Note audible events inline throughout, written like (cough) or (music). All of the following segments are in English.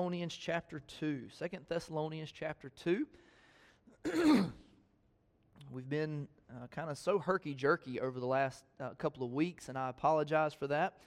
Thessalonians chapter 2. Second Thessalonians chapter 2. (clears throat) We've been uh, kind of so herky jerky over the last uh, couple of weeks, and I apologize for that.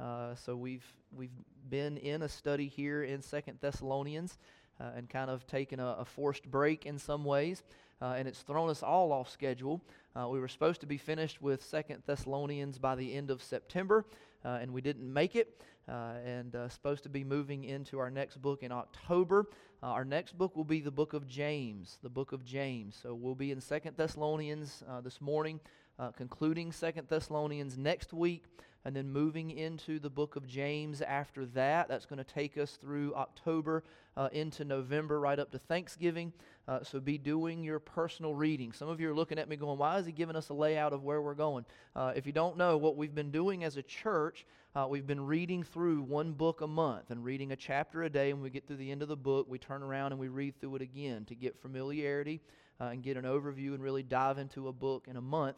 Uh, so we've we've been in a study here in Second Thessalonians, uh, and kind of taken a, a, forced break in some ways, uh, and it's thrown us all off schedule. Uh, we were supposed to be finished with Second Thessalonians by the end of September, and we didn't make it uh, and uh, supposed to be moving into our next book in October. Uh, our next book will be the book of James, the book of James. So we'll be in Second Thessalonians uh, this morning, uh, concluding Second Thessalonians next week, and then moving into the book of James after that. That's going to take us through October uh, into November, right up to Thanksgiving. Uh, so be doing your personal reading. Some of you are looking at me going, why is he giving us a layout of where we're going? Uh, if you don't know, what we've been doing as a church, uh, we've been reading through one book a month and reading a chapter a day. When we get through the end of the book, we turn around and we read through it again to get familiarity uh, and get an overview and really dive into a book in a month.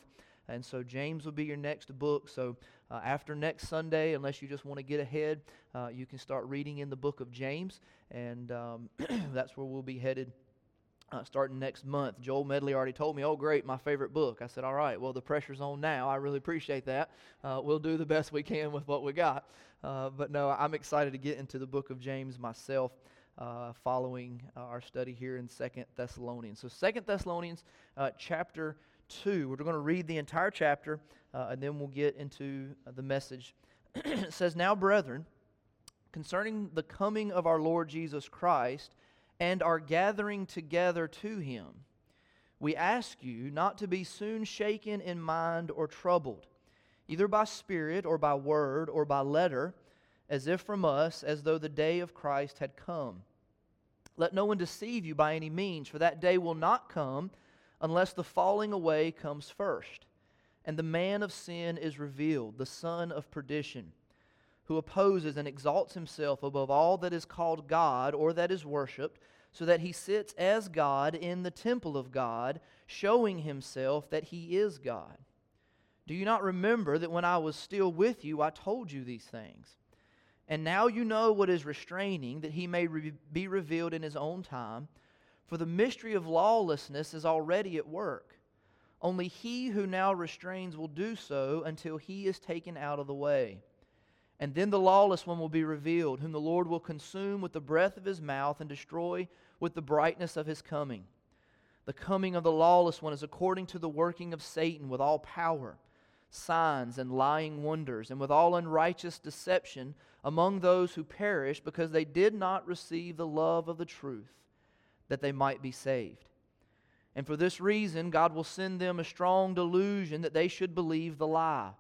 And so James will be your next book. So uh, after next Sunday, unless you just want to get ahead, uh, you can start reading in the book of James. And um, (clears throat) that's where we'll be headed uh, starting next month. Joel Medley already told me, oh, great, my favorite book. I said, all right, well, the pressure's on now. I really appreciate that. Uh, we'll do the best we can with what we got. Uh, but no, I'm excited to get into the book of James myself. Uh, following uh, our study here in Second Thessalonians. So, Second Thessalonians uh, chapter 2. We're going to read the entire chapter, uh, and then we'll get into uh, the message. (clears throat) it says, Now, brethren, concerning the coming of our Lord Jesus Christ, and our gathering together to him. We ask you not to be soon shaken in mind or troubled, either by spirit or by word or by letter, as if from us, as though the day of Christ had come. Let no one deceive you by any means, for that day will not come unless the falling away comes first, and the man of sin is revealed, the son of perdition, who opposes and exalts himself above all that is called God or that is worshipped so that he sits as God in the temple of God, showing himself that he is God. Do you not remember that when I was still with you, I told you these things? And now you know what is restraining, that he may re- be revealed in his own time. For the mystery of lawlessness is already at work. Only he who now restrains will do so until he is taken out of the way. And then the lawless one will be revealed, whom the Lord will consume with the breath of his mouth and destroy with the brightness of his coming. The coming of the lawless one is according to the working of Satan with all power, signs, and lying wonders, and with all unrighteous deception among those who perish because they did not receive the love of the truth, that they might be saved. And for this reason, God will send them a strong delusion that they should believe the lie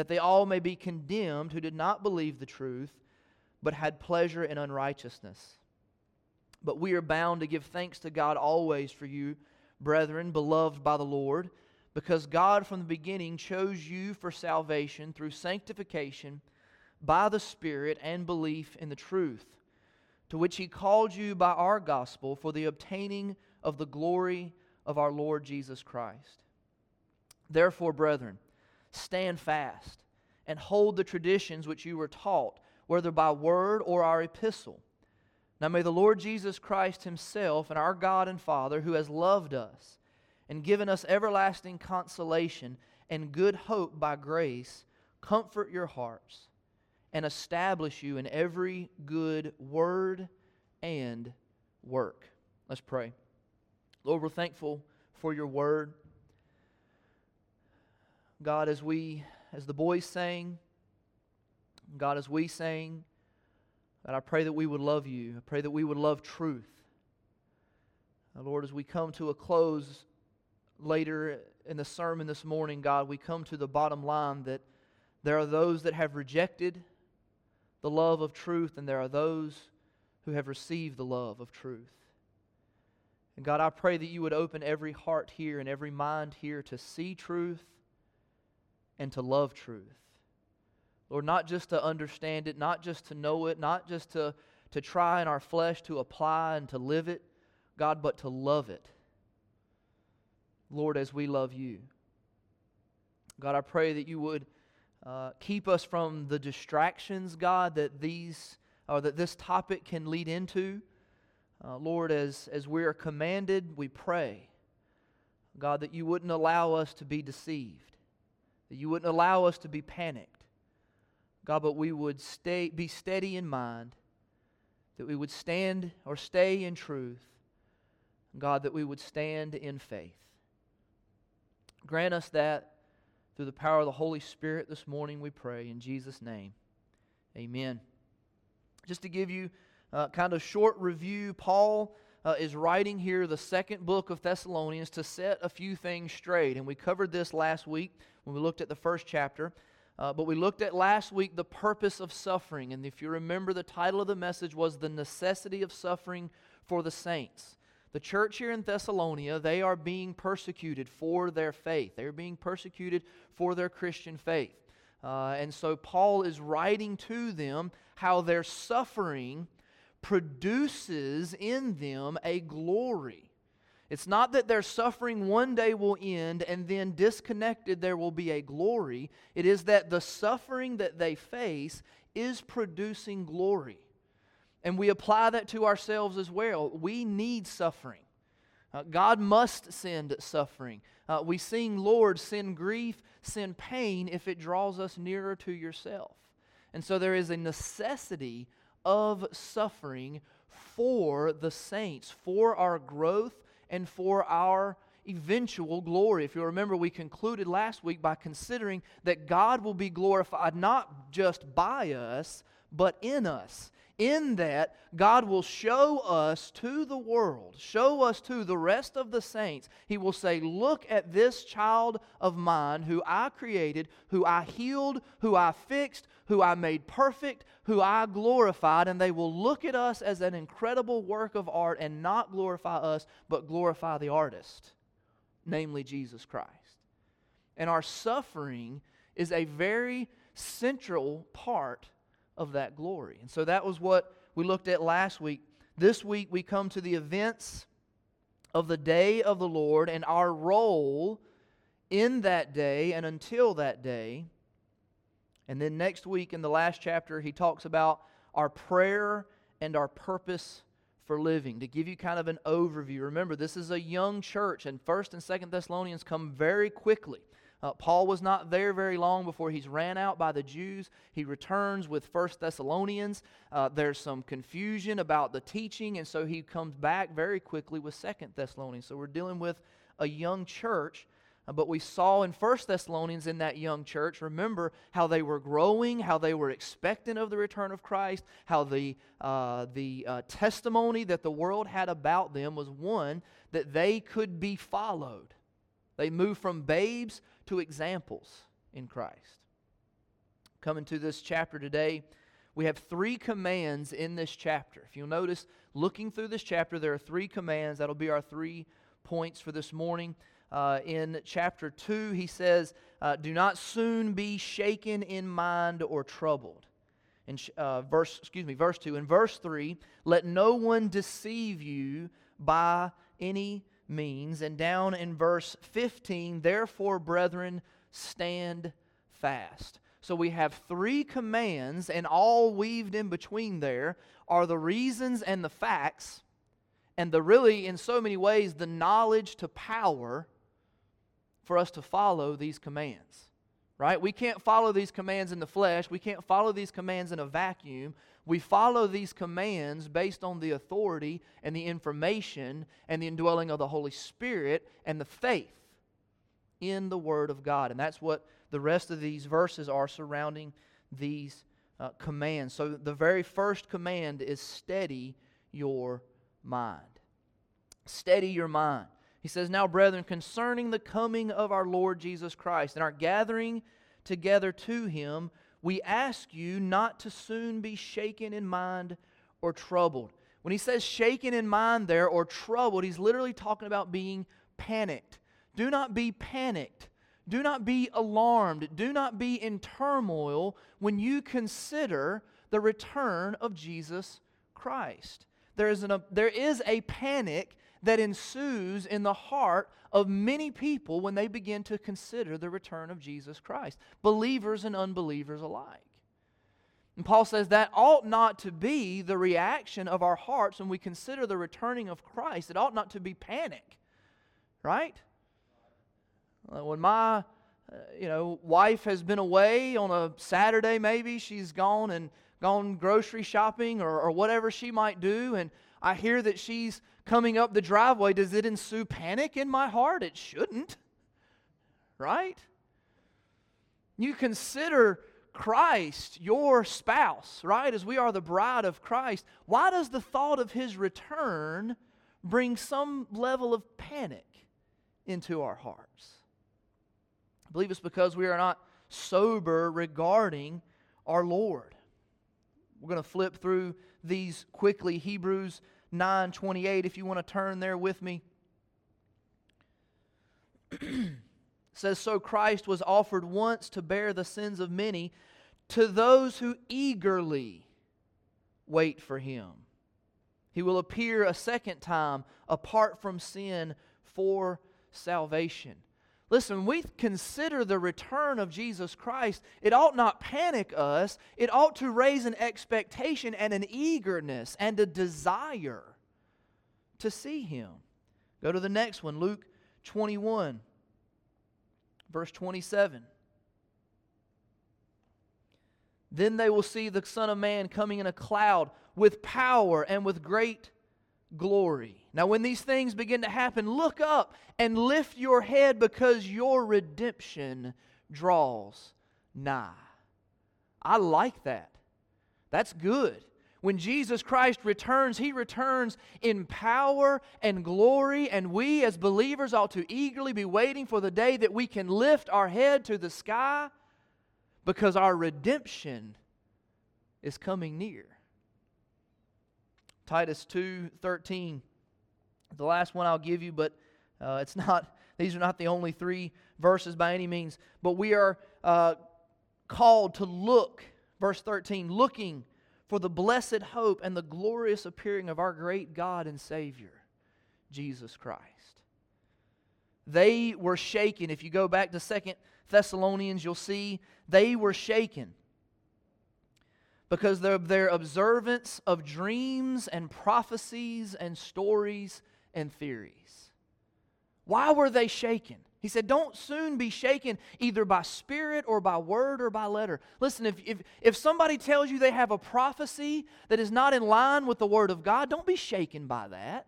that they all may be condemned who did not believe the truth, but had pleasure in unrighteousness. But we are bound to give thanks to God always for you, brethren, beloved by the Lord, because God from the beginning chose you for salvation through sanctification by the Spirit and belief in the truth, to which He called you by our gospel for the obtaining of the glory of our Lord Jesus Christ. Therefore, brethren, stand fast and hold the traditions which you were taught, whether by word or our epistle. Now may the Lord Jesus Christ Himself and our God and Father, who has loved us and given us everlasting consolation and good hope by grace, comfort your hearts and establish you in every good word and work. Let's pray. Lord, we're thankful for your word. God, as we, as the boys sang, God, as we sang, God, I pray that we would love you. I pray that we would love truth. Lord, as we come to a close later in the sermon this morning, God, we come to the bottom line that there are those that have rejected the love of truth, and there are those who have received the love of truth. And God, I pray that you would open every heart here and every mind here to see truth and to love truth. Lord, not just to understand it, not just to know it, not just to, to try in our flesh to apply and to live it, God, but to love it. Lord, as we love you. God, I pray that you would uh, keep us from the distractions, God, that these or that this topic can lead into. Uh, Lord, as, as we are commanded, we pray, God, that you wouldn't allow us to be deceived, that you wouldn't allow us to be panicked. God, but we would stay, be steady in mind, that we would stand or stay in truth. God, that we would stand in faith. Grant us that through the power of the Holy Spirit this morning, we pray. In Jesus' name, amen. Just to give you uh, kind of short review, Paul uh, is writing here the second book of Thessalonians to set a few things straight. And we covered this last week when we looked at the first chapter. Uh, but we looked at last week the purpose of suffering. And if you remember, the title of the message was The Necessity of Suffering for the Saints. The church here in Thessalonia, they are being persecuted for their faith. They're being persecuted for their Christian faith. Uh, and so Paul is writing to them how their suffering produces in them a glory. It's not that their suffering one day will end and then disconnected there will be a glory. It is that the suffering that they face is producing glory. And we apply that to ourselves as well. We need suffering. Uh, God must send suffering. Uh, we sing, Lord, send grief, send pain if it draws us nearer to yourself. And so there is a necessity of suffering for the saints, for our growth and for our eventual glory. If you remember, we concluded last week by considering that God will be glorified not just by us, but in us in that God will show us to the world, show us to the rest of the saints. He will say, Look at this child of mine who I created, who I healed, who I fixed, who I made perfect, who I glorified. And they will look at us as an incredible work of art and not glorify us, but glorify the artist, namely Jesus Christ. And our suffering is a very central part of that glory. And so that was what we looked at last week. This week we come to the events of the day of the Lord and our role in that day and until that day. And then next week in the last chapter, he talks about our prayer and our purpose for living. To give you kind of an overview, remember, this is a young church, and 1st and 2nd Thessalonians come very quickly. Uh, Paul was not there very long before he's ran out by the Jews. He returns with First Thessalonians. Uh, there's some confusion about the teaching, and so he comes back very quickly with Second Thessalonians. So we're dealing with a young church. Uh, but we saw in First Thessalonians in that young church, remember how they were growing, how they were expectant of the return of Christ, how the, uh, the uh, testimony that the world had about them was one that they could be followed. They moved from babes to examples in Christ. Coming to this chapter today, we have three commands in this chapter. If you'll notice, looking through this chapter, there are three commands. That'll be our three points for this morning. Uh, in chapter 2, he says, uh, Do not soon be shaken in mind or troubled. In uh, verse, excuse me, verse 2. In verse 3, let no one deceive you by any means. And down in verse 15, therefore, brethren, stand fast. So we have three commands, and all weaved in between there are the reasons and the facts, and the really, in so many ways, the knowledge to power for us to follow these commands. Right? We can't follow these commands in the flesh. We can't follow these commands in a vacuum. We follow these commands based on the authority and the information and the indwelling of the Holy Spirit and the faith in the Word of God. And that's what the rest of these verses are surrounding these uh, commands. So the very first command is steady your mind. Steady your mind. He says, Now, brethren, concerning the coming of our Lord Jesus Christ and our gathering together to him, we ask you not to soon be shaken in mind or troubled. When he says shaken in mind there or troubled, he's literally talking about being panicked. Do not be panicked. Do not be alarmed. Do not be in turmoil when you consider the return of Jesus Christ. There is, an, there is a panic that ensues in the heart of many people when they begin to consider the return of Jesus Christ, believers and unbelievers alike. And Paul says that ought not to be the reaction of our hearts when we consider the returning of Christ. It ought not to be panic, right? When my uh, you know wife has been away on a Saturday, maybe she's gone and gone grocery shopping or, or whatever she might do, and I hear that she's coming up the driveway. Does it ensue panic in my heart? It shouldn't, right? You consider Christ, your spouse, right? As we are the bride of Christ, why does the thought of his return bring some level of panic into our hearts? I believe it's because we are not sober regarding our Lord. We're going to flip through these quickly. Hebrews 9:28 if you want to turn there with me. (clears throat) says, So Christ was offered once to bear the sins of many to those who eagerly wait for him. He will appear a second time apart from sin for salvation. Listen, when we consider the return of Jesus Christ, it ought not panic us. It ought to raise an expectation and an eagerness and a desire to see him. Go to the next one, Luke 21 verse 27. Then they will see the Son of Man coming in a cloud with power and with great glory. Now, when these things begin to happen, look up and lift your head because your redemption draws nigh. I like that. That's good. When Jesus Christ returns, he returns in power and glory, and we as believers ought to eagerly be waiting for the day that we can lift our head to the sky because our redemption is coming near. Titus 2:13 the last one I'll give you but uh, it's (laughs) not these are not the only three verses by any means but we are uh, called to look verse 13 looking for the blessed hope and the glorious appearing of our great God and Savior, Jesus Christ. They were shaken. If you go back to Second Thessalonians, you'll see they were shaken because of their observance of dreams and prophecies and stories and theories. Why were they shaken? He said, Don't soon be shaken either by spirit or by word or by letter. Listen, if, if, if somebody tells you they have a prophecy that is not in line with the word of God, don't be shaken by that.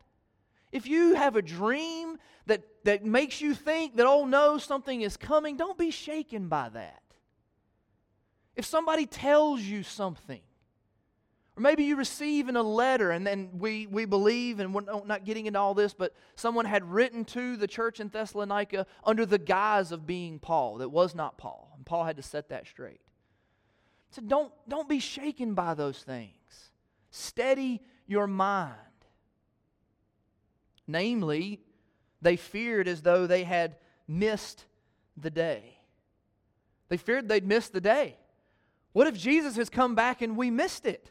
If you have a dream that, that makes you think that, oh no, something is coming, don't be shaken by that. If somebody tells you something or maybe you receive in a letter, and then we, we believe, and we're not getting into all this, but someone had written to the church in Thessalonica under the guise of being Paul that was not Paul. And Paul had to set that straight. So don't, don't be shaken by those things. Steady your mind. Namely, they feared as though they had missed the day. They feared they'd missed the day. What if Jesus has come back and we missed it?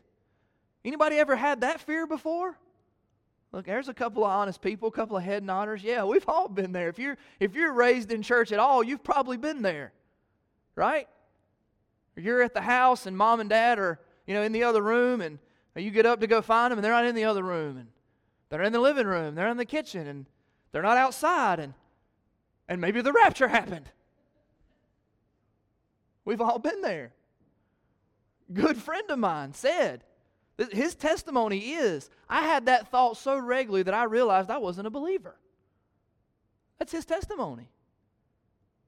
Anybody ever had that fear before? Look, there's a couple of honest people, a couple of head nodders. Yeah, we've all been there. If you're if you're raised in church at all, you've probably been there. Right? Or you're at the house and mom and dad are, you know, in the other room and you get up to go find them and they're not in the other room and they're in the living room, they're in the kitchen and they're not outside and and maybe the rapture happened. We've all been there. Good friend of mine said, his testimony is I had that thought so regularly that I realized I wasn't a believer. That's his testimony.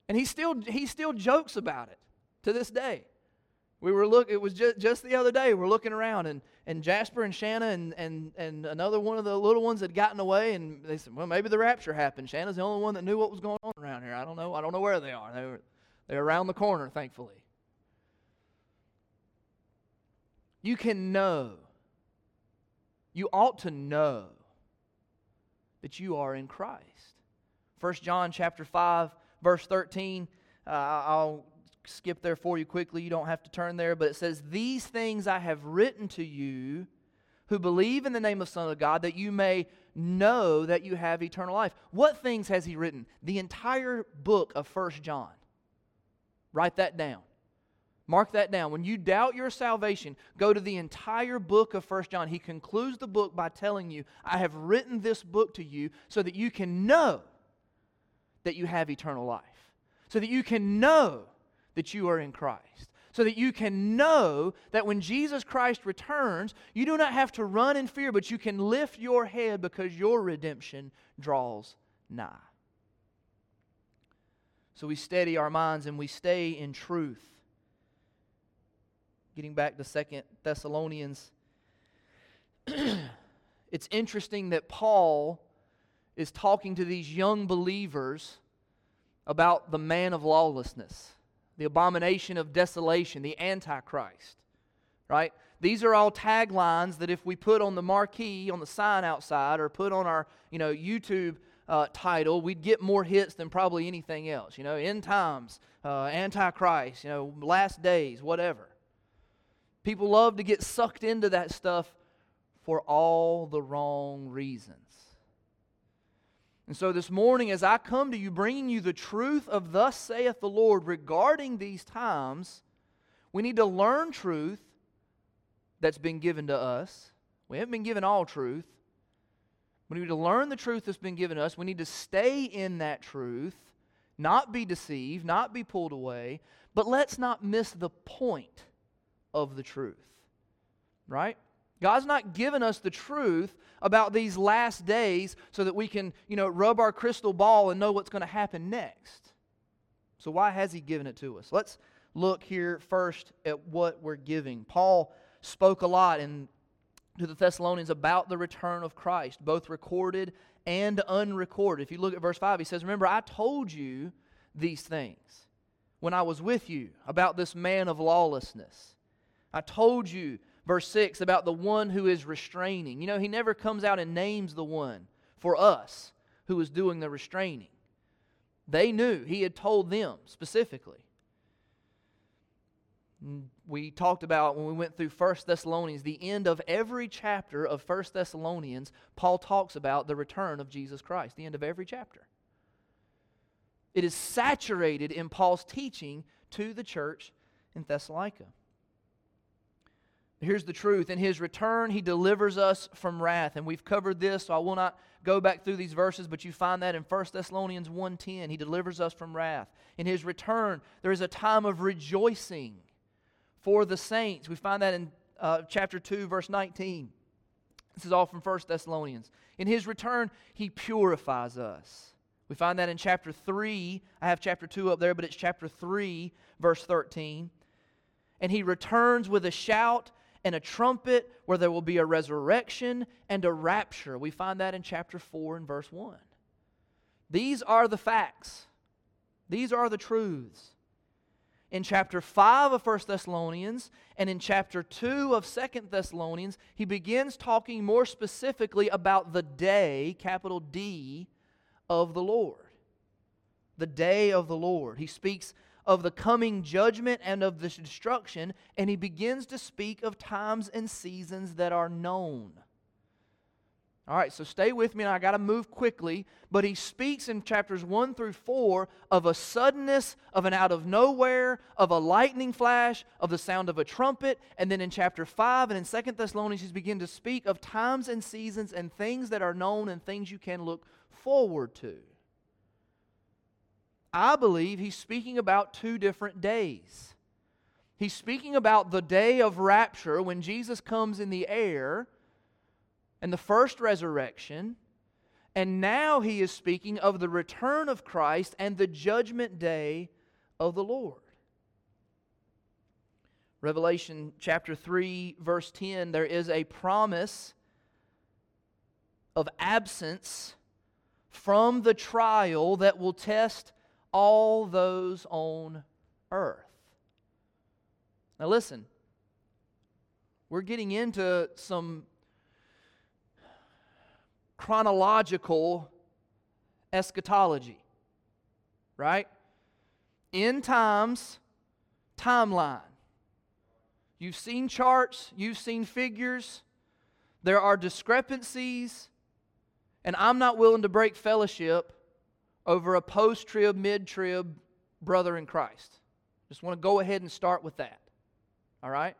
And he still, he still jokes about it to this day. We were look. It was just, just the other day. We're looking around, and, and Jasper and Shanna and, and, and another one of the little ones had gotten away, and they said, "Well, maybe the rapture happened." Shanna's the only one that knew what was going on around here. I don't know. I don't know where they are. They were they're around the corner, thankfully. You can know you ought to know that you are in Christ. 1 John chapter 5 verse 13 uh, I'll skip there for you quickly. You don't have to turn there, but it says, "These things I have written to you who believe in the name of the Son of God that you may know that you have eternal life." What things has he written? The entire book of 1 John. Write that down. Mark that down. When you doubt your salvation, go to the entire book of First John. He concludes the book by telling you, I have written this book to you so that you can know that you have eternal life, so that you can know that you are in Christ, so that you can know that when Jesus Christ returns, you do not have to run in fear, but you can lift your head because your redemption draws nigh. So we steady our minds and we stay in truth. Getting back to Second Thessalonians, (clears throat) it's interesting that Paul is talking to these young believers about the man of lawlessness, the abomination of desolation, the Antichrist, right? These are all taglines that if we put on the marquee, on the sign outside, or put on our, you know, YouTube uh, title, we'd get more hits than probably anything else. You know, end times, uh, Antichrist, you know, last days, whatever. People love to get sucked into that stuff for all the wrong reasons. And so this morning, as I come to you bringing you the truth of Thus saith the Lord regarding these times, we need to learn truth that's been given to us. We haven't been given all truth. We need to learn the truth that's been given us. We need to stay in that truth, not be deceived, not be pulled away, but let's not miss the point of the truth. Right? God's not given us the truth about these last days so that we can, you know, rub our crystal ball and know what's going to happen next. So why has he given it to us? Let's look here first at what we're giving. Paul spoke a lot in to the Thessalonians about the return of Christ, both recorded and unrecorded. If you look at verse 5, he says, Remember, I told you these things when I was with you about this man of lawlessness. I told you verse 6 about the one who is restraining. You know, he never comes out and names the one for us who is doing the restraining. They knew. He had told them specifically. We talked about when we went through First Thessalonians, the end of every chapter of First Thessalonians, Paul talks about the return of Jesus Christ, the end of every chapter. It is saturated in Paul's teaching to the church in Thessalonica. Here's the truth. In his return, he delivers us from wrath. And we've covered this, so I will not go back through these verses, but you find that in 1 Thessalonians 1:10. He delivers us from wrath. In his return, there is a time of rejoicing for the saints. We find that in uh, chapter 2, verse 19. This is all from 1 Thessalonians. In his return, he purifies us. We find that in chapter 3. I have chapter 2 up there, but it's chapter 3, verse 13. And he returns with a shout and a trumpet, where there will be a resurrection and a rapture. We find that in chapter 4 and verse 1. These are the facts, these are the truths. In chapter 5 of 1 Thessalonians and in chapter 2 of 2 Thessalonians, he begins talking more specifically about the day, capital D, of the Lord. The day of the Lord. He speaks of the coming judgment and of the destruction, and he begins to speak of times and seasons that are known. All right, so stay with me, and I got to move quickly. But he speaks in chapters 1 through 4 of a suddenness, of an out of nowhere, of a lightning flash, of the sound of a trumpet. And then in chapter 5 and in Second Thessalonians, he's begin to speak of times and seasons and things that are known and things you can look forward to. I believe he's speaking about two different days. He's speaking about the day of rapture when Jesus comes in the air and the first resurrection. And now he is speaking of the return of Christ and the judgment day of the Lord. Revelation chapter 3, verse 10, there is a promise of absence from the trial that will test all those on earth. Now, listen, we're getting into some chronological eschatology, right? End times, timeline. You've seen charts, you've seen figures, there are discrepancies, and I'm not willing to break fellowship over a post trib, mid trib brother in Christ. Just want to go ahead and start with that. All right?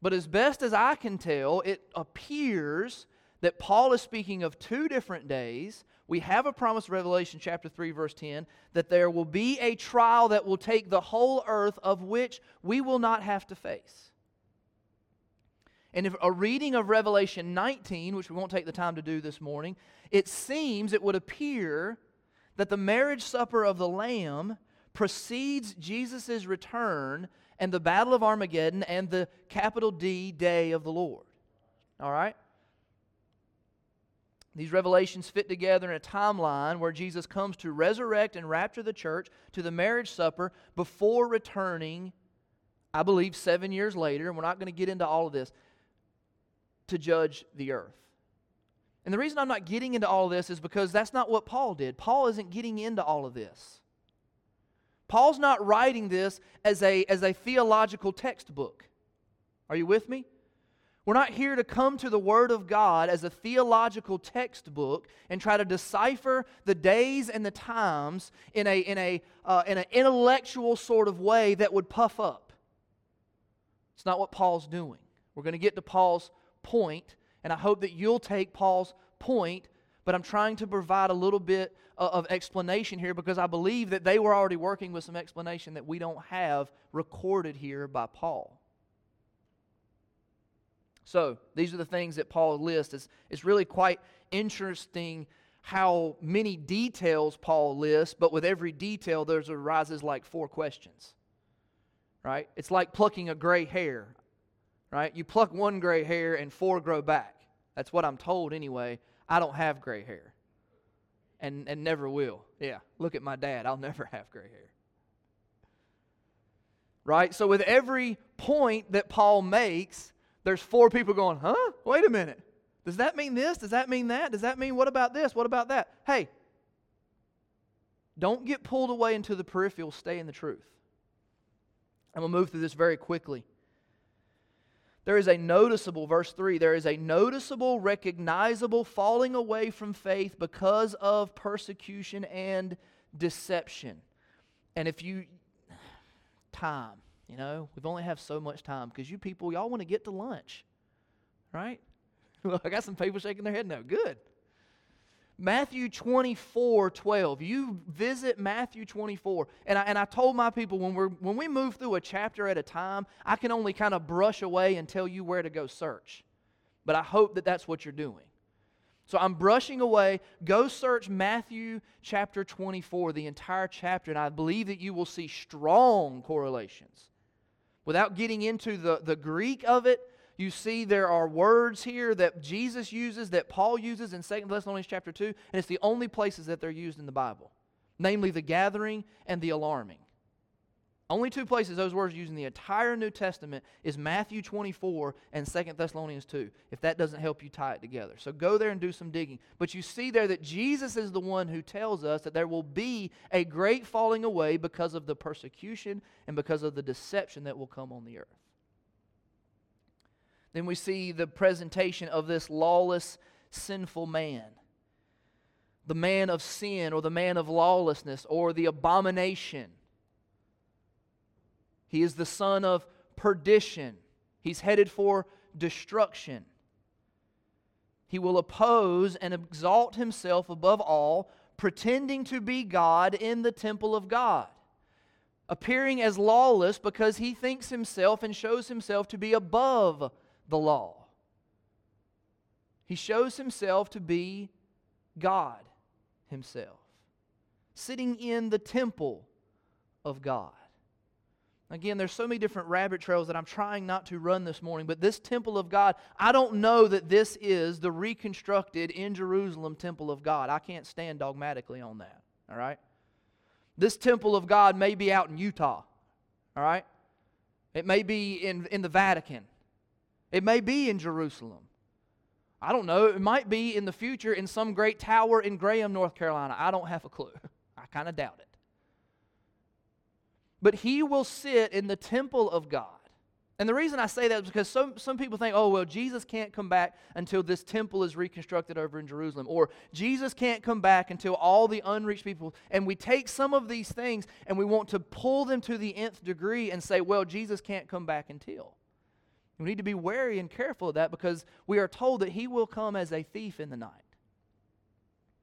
But as best as I can tell, it appears that Paul is speaking of two different days. We have a promise, Revelation chapter 3, verse 10, that there will be a trial that will take the whole earth, of which we will not have to face. And if a reading of Revelation 19, which we won't take the time to do this morning, it seems, it would appear that the marriage supper of the Lamb precedes Jesus' return and the battle of Armageddon and the capital D day of the Lord. All right? These revelations fit together in a timeline where Jesus comes to resurrect and rapture the church to the marriage supper before returning, I believe, seven years later. And we're not going to get into all of this to judge the earth. And the reason I'm not getting into all this is because that's not what Paul did. Paul isn't getting into all of this. Paul's not writing this as a, as a theological textbook. Are you with me? We're not here to come to the Word of God as a theological textbook and try to decipher the days and the times in, a, in, a, uh, in an intellectual sort of way that would puff up. It's not what Paul's doing. We're going to get to Paul's point, and I hope that you'll take Paul's point, but I'm trying to provide a little bit of explanation here because I believe that they were already working with some explanation that we don't have recorded here by Paul. So, these are the things that Paul lists. It's, it's really quite interesting how many details Paul lists, but with every detail, there arises like four questions. Right? It's like plucking a gray hair. Right? You pluck one gray hair and four grow back. That's what I'm told anyway. I don't have gray hair and, and never will. Yeah, look at my dad. I'll (laughs) never have gray hair. Right? So, with every point that Paul makes, there's four people going, huh? Wait a minute. Does that mean this? Does that mean that? Does that mean what about this? What about that? Hey, don't get pulled away into the peripheral. Stay in the truth. I'm going to move through this very quickly. There is a noticeable, verse 3, there is a noticeable, recognizable falling away from faith because of persecution and deception. And if you, time, you know, we've only have so much time because you people, y'all want to get to lunch, right? Well, (laughs) I got some people shaking their head now. Good. Matthew 24, 12. You visit Matthew 24. And I, and I told my people when, we're, when we move through a chapter at a time, I can only kind of brush away and tell you where to go search. But I hope that that's what you're doing. So I'm brushing away. Go search Matthew chapter 24, the entire chapter, and I believe that you will see strong correlations. Without getting into the, the Greek of it, you see there are words here that Jesus uses, that Paul uses in 2 Thessalonians chapter 2, and it's the only places that they're used in the Bible, namely the gathering and the alarming. Only two places those words are used in the entire New Testament is Matthew 24 and 2 Thessalonians 2, if that doesn't help you tie it together. So go there and do some digging. But you see there that Jesus is the one who tells us that there will be a great falling away because of the persecution and because of the deception that will come on the earth. Then we see the presentation of this lawless, sinful man. The man of sin, or the man of lawlessness, or the abomination. He is the son of perdition. He's headed for destruction. He will oppose and exalt himself above all, pretending to be God in the temple of God, appearing as lawless because he thinks himself and shows himself to be above the law. He shows himself to be God himself, sitting in the temple of God. Again, there's so many different rabbit trails that I'm trying not to run this morning, but this temple of God, I don't know that this is the reconstructed in Jerusalem temple of God. I can't stand dogmatically on that, all right? This temple of God may be out in Utah, all right? It may be in, in the Vatican. It may be in Jerusalem. I don't know. It might be in the future in some great tower in Graham, North Carolina. I don't have a clue. (laughs) I kind of doubt it. But he will sit in the temple of God. And the reason I say that is because some, some people think, oh, well, Jesus can't come back until this temple is reconstructed over in Jerusalem, or Jesus can't come back until all the unreached people. And we take some of these things and we want to pull them to the nth degree and say, well, Jesus can't come back until. We need to be wary and careful of that because we are told that he will come as a thief in the night,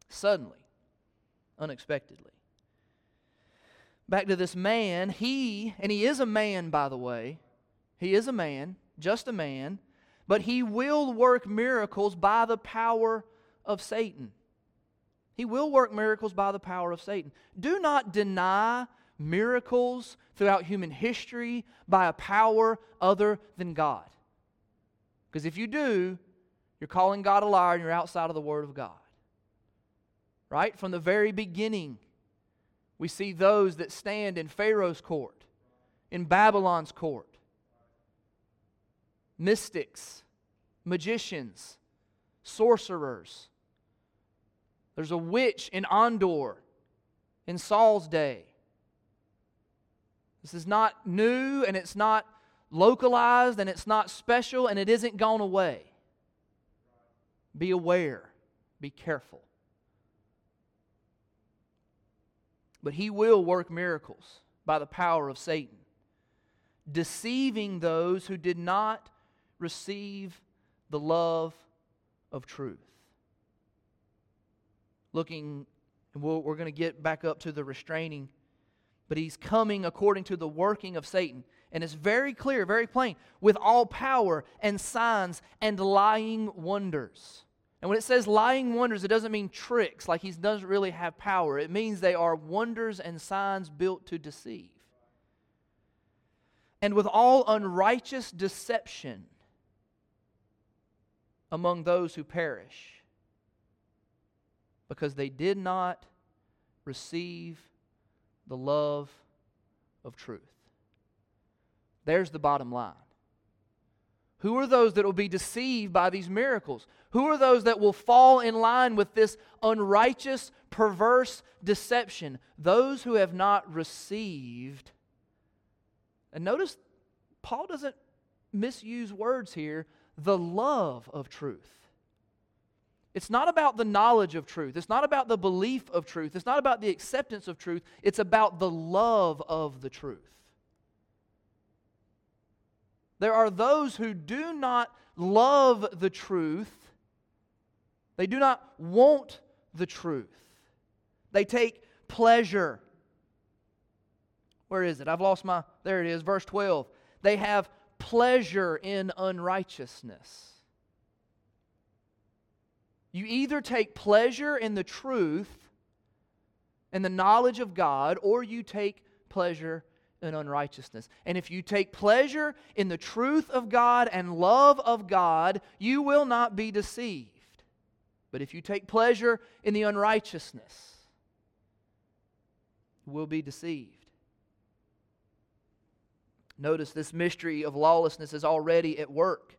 suddenly, unexpectedly. Back to this man, he, and he is a man, by the way he is a man, just a man, but he will work miracles by the power of Satan. He will work miracles by the power of Satan. Do not deny miracles throughout human history by a power other than God. Because if you do, you're calling God a liar and you're outside of the Word of God. Right? From the very beginning, we see those that stand in Pharaoh's court, in Babylon's court, mystics, magicians, sorcerers. There's a witch in Endor in Saul's day. This is not new and it's not localized and it's not special and it isn't gone away. Be aware, be careful. But he will work miracles by the power of Satan, deceiving those who did not receive the love of truth. Looking, and we we are going to get back up to the restraining, but he's coming according to the working of Satan. And it's very clear, very plain, with all power and signs and lying wonders. And when it says lying wonders, it doesn't mean tricks, like he doesn't really have power. It means they are wonders and signs built to deceive. And with all unrighteous deception among those who perish because they did not receive the love of truth. There's the bottom line. Who are those that will be deceived by these miracles? Who are those that will fall in line with this unrighteous, perverse deception? Those who have not received. And notice, Paul doesn't misuse words here the love of truth. It's not about the knowledge of truth. It's not about the belief of truth. It's not about the acceptance of truth. It's about the love of the truth. There are those who do not love the truth, they do not want the truth. They take pleasure. Where is it? I've lost my. There it is, verse 12. They have pleasure in unrighteousness. You either take pleasure in the truth and the knowledge of God, or you take pleasure in unrighteousness. And if you take pleasure in the truth of God and love of God, you will not be deceived. But if you take pleasure in the unrighteousness, you will be deceived. Notice this mystery of lawlessness is already at work.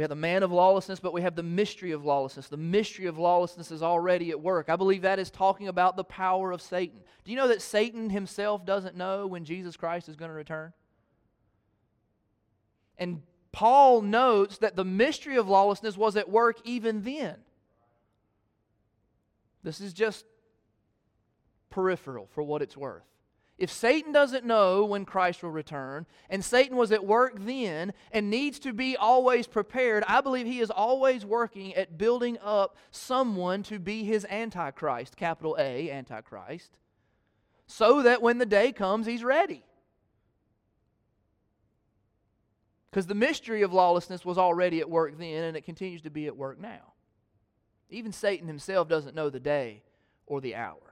We have the man of lawlessness, but we have the mystery of lawlessness. The mystery of lawlessness is already at work. I believe that is talking about the power of Satan. Do you know that Satan himself doesn't know when Jesus Christ is going to return? And Paul notes that the mystery of lawlessness was at work even then. This is just peripheral for what it's worth. If Satan doesn't know when Christ will return, and Satan was at work then and needs to be always prepared, I believe he is always working at building up someone to be his Antichrist, capital A, Antichrist, so that when the day comes, he's ready. Because the mystery of lawlessness was already at work then, and it continues to be at work now. Even Satan himself doesn't know the day or the hour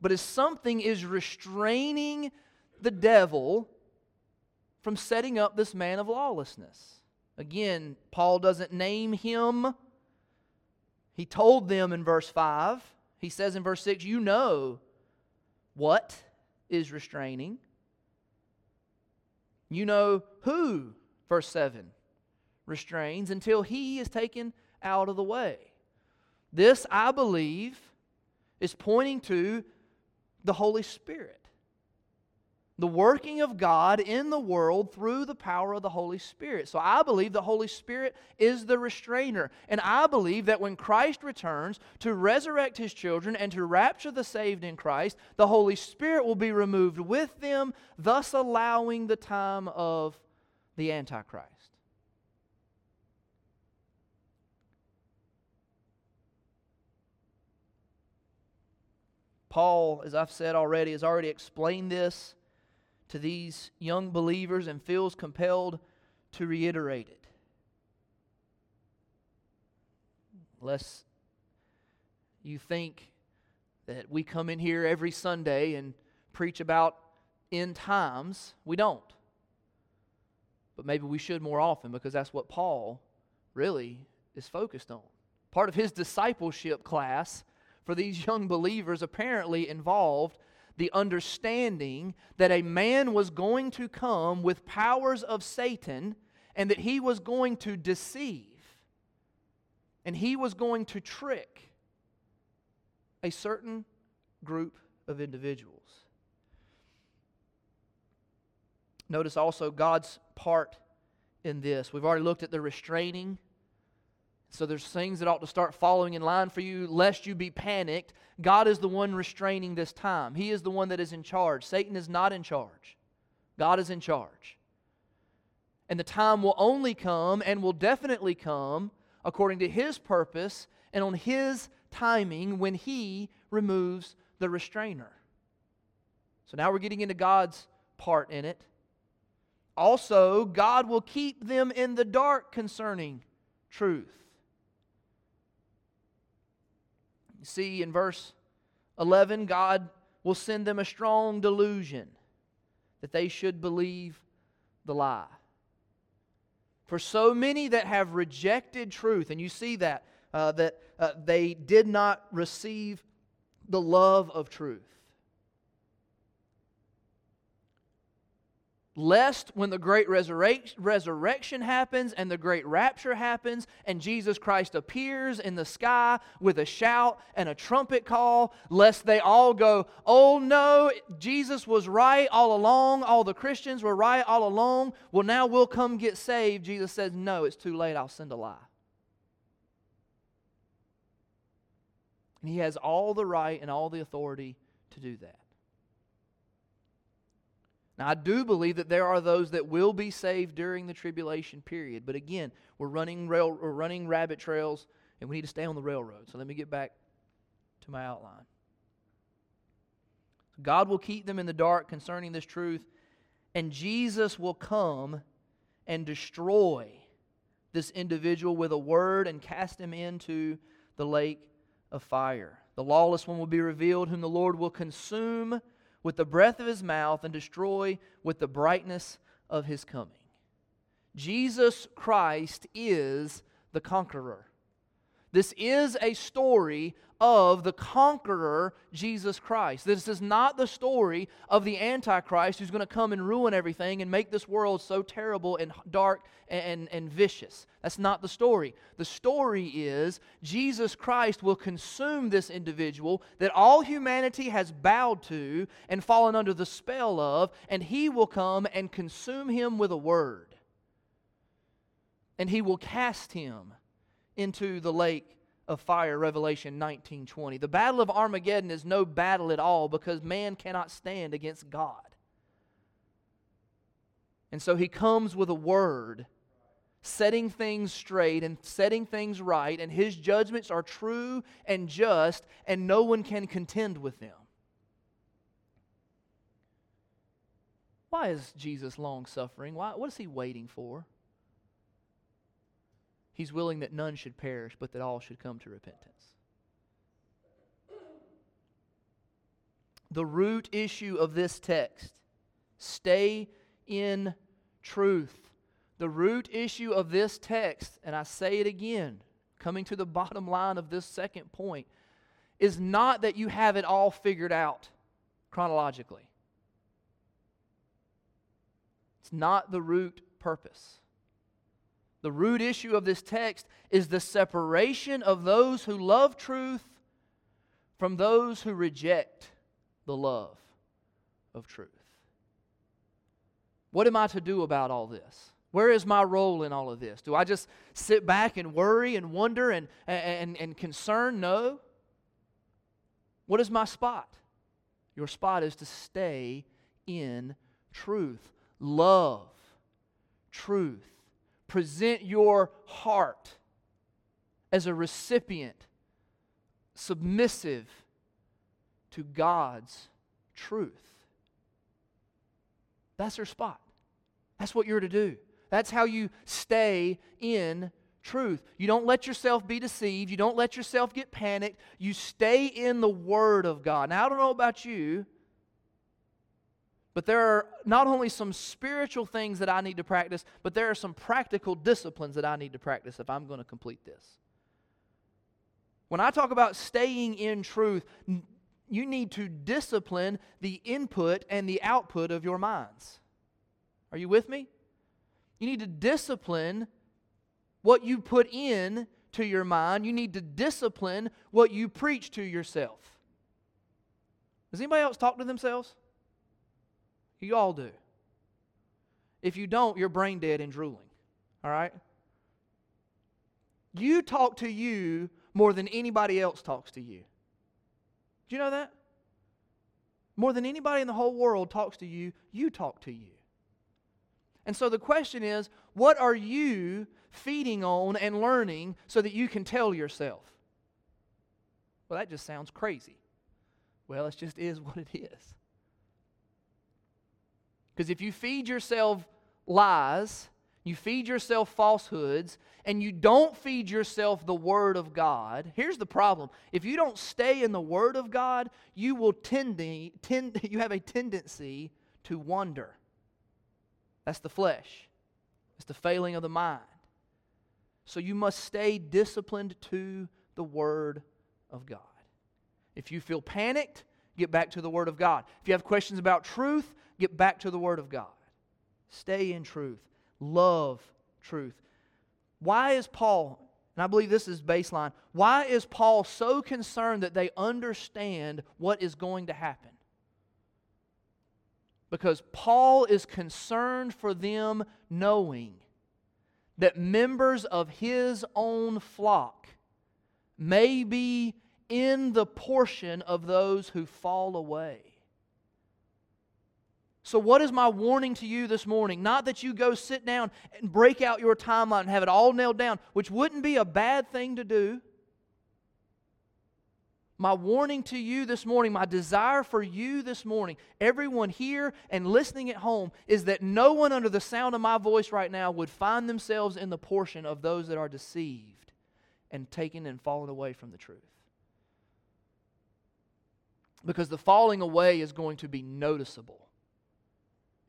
but as something is restraining the devil from setting up this man of lawlessness. Again, Paul doesn't name him. He told them in verse 5. He says in verse 6, You know what is restraining. You know who, verse 7, restrains until he is taken out of the way. This, I believe, is pointing to the Holy Spirit. the working of God in the world through the power of the Holy Spirit. So I believe the Holy Spirit is the restrainer. And I believe that when Christ returns to resurrect his children and to rapture the saved in Christ, the Holy Spirit will be removed with them, thus allowing the time of the Antichrist. Paul, as I've said already, has already explained this to these young believers and feels compelled to reiterate it. Lest you think that we come in here every Sunday and preach about end times. We don't. But maybe we should more often because that's what Paul really is focused on. Part of his discipleship class for these young believers apparently involved the understanding that a man was going to come with powers of Satan and that he was going to deceive and he was going to trick a certain group of individuals. Notice also God's part in this. We've already looked at the restraining so there's things that ought to start following in line for you, lest you be panicked. God is the one restraining this time. He is the one that is in charge. Satan is not in charge. God is in charge. And the time will only come and will definitely come according to His purpose and on His timing when He removes the restrainer. So now we're getting into God's part in it. Also, God will keep them in the dark concerning truth. See, in verse 11, God will send them a strong delusion that they should believe the lie. For so many that have rejected truth, and you see that, uh, that uh, they did not receive the love of truth. Lest when the great resurrection happens and the great rapture happens and Jesus Christ appears in the sky with a shout and a trumpet call, lest they all go, Oh no, Jesus was right all along, all the Christians were right all along, well, now we'll come get saved. Jesus says, No, it's too late, I'll send a lie. And he has all the right and all the authority to do that. Now, I do believe that there are those that will be saved during the tribulation period. But again, we're running, rail, we're running rabbit trails, and we need to stay on the railroad. So let me get back to my outline. God will keep them in the dark concerning this truth, and Jesus will come and destroy this individual with a word and cast him into the lake of fire. The lawless one will be revealed, whom the Lord will consume with the breath of his mouth and destroy with the brightness of his coming. Jesus Christ is the conqueror. This is a story of the conqueror, Jesus Christ. This is not the story of the Antichrist who's going to come and ruin everything and make this world so terrible and dark and, and, and vicious. That's not the story. The story is Jesus Christ will consume this individual that all humanity has bowed to and fallen under the spell of, and he will come and consume him with a word. And he will cast him into the lake of fire revelation 19:20 the battle of armageddon is no battle at all because man cannot stand against god. And so he comes with a word setting things straight and setting things right and his judgments are true and just and no one can contend with them. Why is jesus long suffering? Why what is he waiting for He's willing that none should perish, but that all should come to repentance. The root issue of this text stay in truth. The root issue of this text, and I say it again, coming to the bottom line of this second point, is not that you have it all figured out chronologically. It's not the root purpose. The root issue of this text is the separation of those who love truth from those who reject the love of truth. What am I to do about all this? Where is my role in all of this? Do I just sit back and worry and wonder and, and, and concern? No. What is my spot? Your spot is to stay in truth. Love truth. Present your heart as a recipient, submissive to God's truth. That's your spot. That's what you're to do. That's how you stay in truth. You don't let yourself be deceived. You don't let yourself get panicked. You stay in the Word of God. Now, I don't know about you, but there are not only some spiritual things that I need to practice, but there are some practical disciplines that I need to practice if I'm going to complete this. When I talk about staying in truth, you need to discipline the input and the output of your minds. Are you with me? You need to discipline what you put in to your mind. You need to discipline what you preach to yourself. Does anybody else talk to themselves? You all do. If you don't, you're brain dead and drooling. All right? You talk to you more than anybody else talks to you. Do you know that? More than anybody in the whole world talks to you, you talk to you. And so the question is what are you feeding on and learning so that you can tell yourself? Well, that just sounds crazy. Well, it just is (laughs) what it is. Because if you feed yourself lies, you feed yourself falsehoods, and you don't feed yourself the Word of God, here's the problem. If you don't stay in the Word of God, you will tend, tend (laughs) you have a tendency to wander. That's the flesh. It's the failing of the mind. So you must stay disciplined to the Word of God. If you feel panicked, get back to the Word of God. If you have questions about truth, get back to the Word of God. Stay in truth. Love truth. Why is Paul, and I believe this is baseline, why is Paul so concerned that they understand what is going to happen? Because Paul is concerned for them knowing that members of his own flock may be in the portion of those who fall away. So, what is my warning to you this morning? Not that you go sit down and break out your timeline and have it all nailed down, which wouldn't be a bad thing to do. My warning to you this morning, my desire for you this morning, everyone here and listening at home, is that no one under the sound of my voice right now would find themselves in the portion of those that are deceived and taken and fallen away from the truth. Because the falling away is going to be noticeable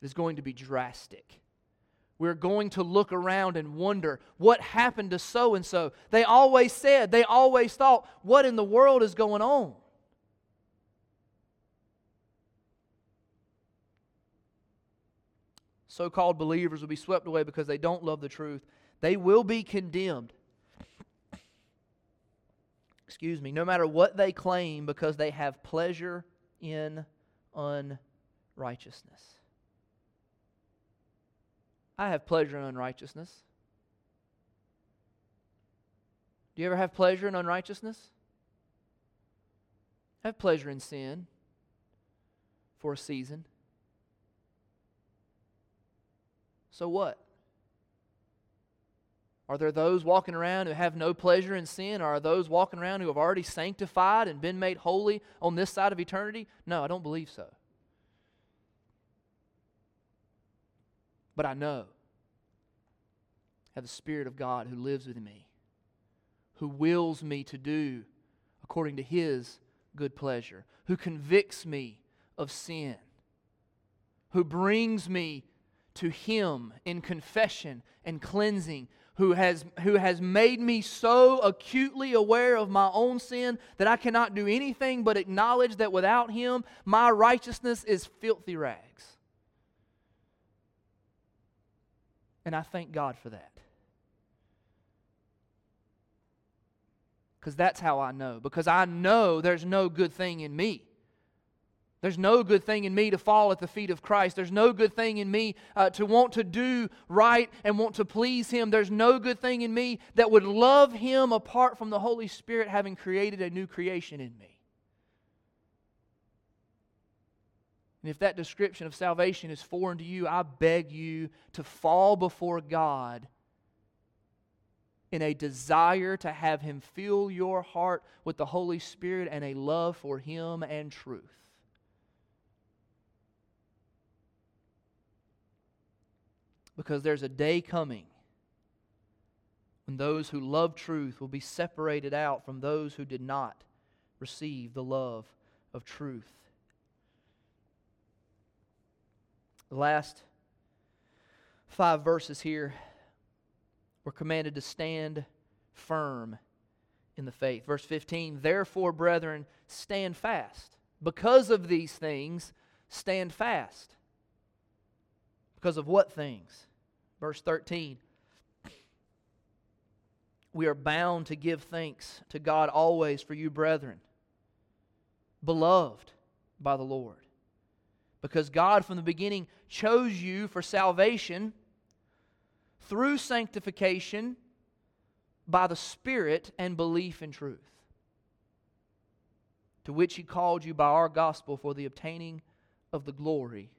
is going to be drastic. We're going to look around and wonder what happened to so and so. They always said, they always thought, what in the world is going on? So called believers will be swept away because they don't love the truth. They will be condemned. Excuse me, no matter what they claim because they have pleasure in unrighteousness. I have pleasure in unrighteousness. Do you ever have pleasure in unrighteousness? Have pleasure in sin for a season. So what? Are there those walking around who have no pleasure in sin? Or are those walking around who have already sanctified and been made holy on this side of eternity? No, I don't believe so. But I know I have the Spirit of God who lives within me, who wills me to do according to His good pleasure, who convicts me of sin, who brings me to Him in confession and cleansing, who has, who has made me so acutely aware of my own sin that I cannot do anything but acknowledge that without Him, my righteousness is filthy rags. And I thank God for that. Because that's how I know. Because I know there's no good thing in me. There's no good thing in me to fall at the feet of Christ. There's no good thing in me uh, to want to do right and want to please Him. There's no good thing in me that would love Him apart from the Holy Spirit having created a new creation in me. And if that description of salvation is foreign to you, I beg you to fall before God in a desire to have Him fill your heart with the Holy Spirit and a love for Him and truth. Because there's a day coming when those who love truth will be separated out from those who did not receive the love of truth. The last five verses here, we're commanded to stand firm in the faith. Verse 15, therefore, brethren, stand fast. Because of these things, stand fast. Because of what things? Verse 13, we are bound to give thanks to God always for you, brethren, beloved by the Lord because God from the beginning chose you for salvation through sanctification by the Spirit and belief in truth, to which He called you by our gospel for the obtaining of the glory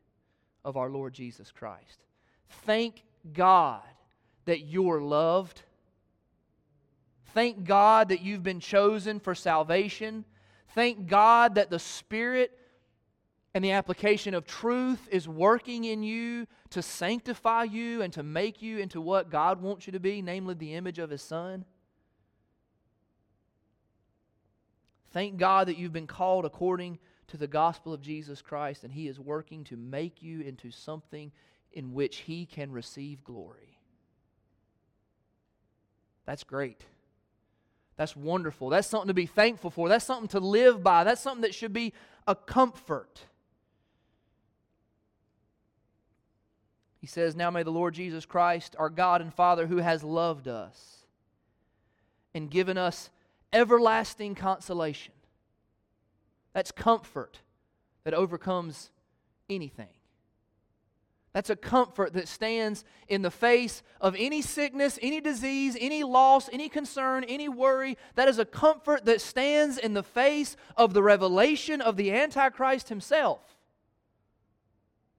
of our Lord Jesus Christ. Thank God that you're loved. Thank God that you've been chosen for salvation. Thank God that the Spirit and the application of truth is working in you to sanctify you and to make you into what God wants you to be, namely the image of His Son. Thank God that you've been called according to the gospel of Jesus Christ, and He is working to make you into something in which He can receive glory. That's great. That's wonderful. That's something to be thankful for. That's something to live by. That's something that should be a comfort. He says, Now may the Lord Jesus Christ, our God and Father, who has loved us and given us everlasting consolation. That's comfort that overcomes anything. That's a comfort that stands in the face of any sickness, any disease, any loss, any concern, any worry. That is a comfort that stands in the face of the revelation of the Antichrist himself.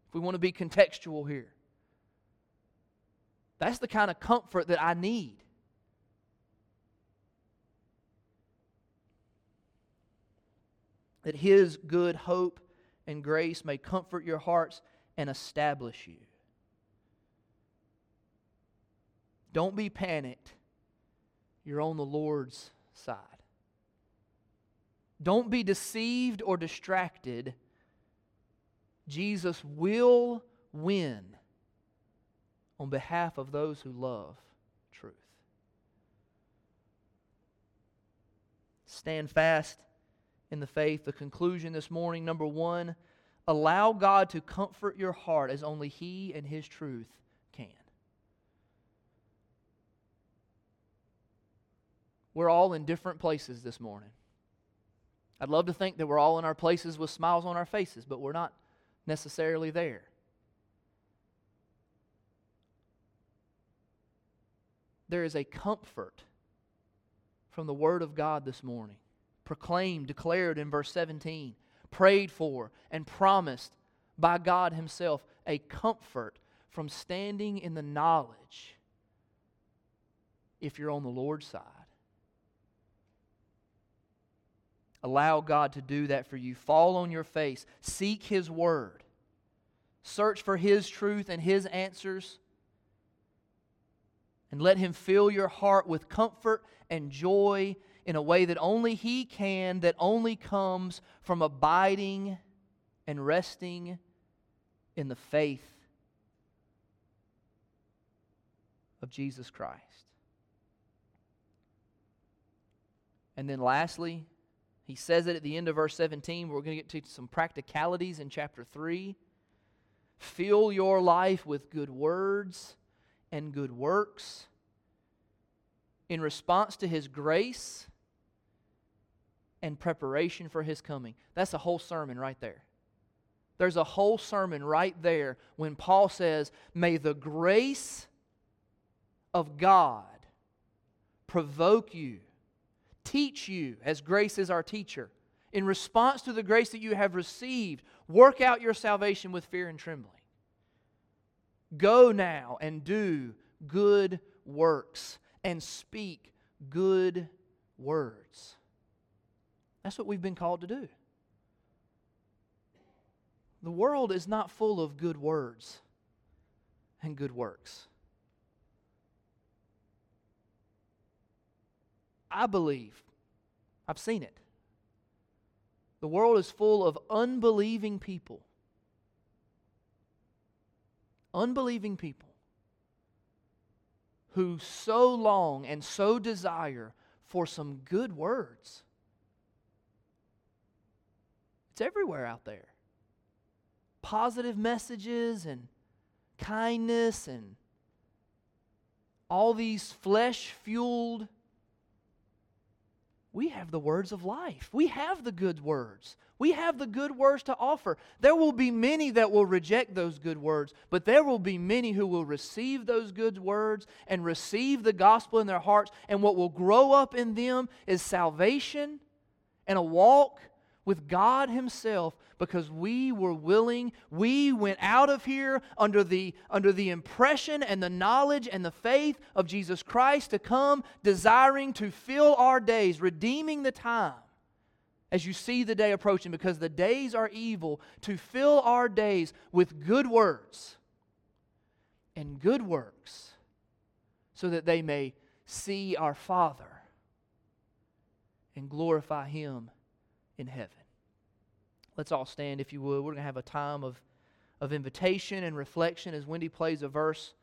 If we want to be contextual here. That's the kind of comfort that I need. That His good hope and grace may comfort your hearts and establish you. Don't be panicked. You're on the Lord's side. Don't be deceived or distracted. Jesus will win on behalf of those who love truth. Stand fast in the faith. The conclusion this morning number one, allow God to comfort your heart as only He and His truth can. We're all in different places this morning. I'd love to think that we're all in our places with smiles on our faces, but we're not necessarily there. There is a comfort from the Word of God this morning, proclaimed, declared in verse 17, prayed for, and promised by God Himself, a comfort from standing in the knowledge if you're on the Lord's side. Allow God to do that for you. Fall on your face. Seek His Word. Search for His truth and His answers and let Him fill your heart with comfort and joy in a way that only He can, that only comes from abiding and resting in the faith of Jesus Christ. And then lastly, he says it at the end of verse 17. We're going to get to some practicalities in chapter 3. Fill your life with good words and good works in response to his grace and preparation for his coming. That's a whole sermon right there. There's a whole sermon right there when Paul says, May the grace of God provoke you, teach you, as grace is our teacher. In response to the grace that you have received, work out your salvation with fear and trembling. Go now and do good works and speak good words. That's what we've been called to do. The world is not full of good words and good works. I believe, I've seen it. The world is full of unbelieving people. Unbelieving people who so long and so desire for some good words. It's everywhere out there. Positive messages and kindness and all these flesh fueled. We have the words of life. We have the good words. We have the good words to offer. There will be many that will reject those good words, but there will be many who will receive those good words and receive the gospel in their hearts. And what will grow up in them is salvation and a walk with God Himself because we were willing. We went out of here under the, under the impression and the knowledge and the faith of Jesus Christ to come, desiring to fill our days, redeeming the time as you see the day approaching because the days are evil, to fill our days with good words and good works so that they may see our Father and glorify Him in heaven. Let's all stand, if you would. We're going to have a time of, of invitation and reflection as Wendy plays a verse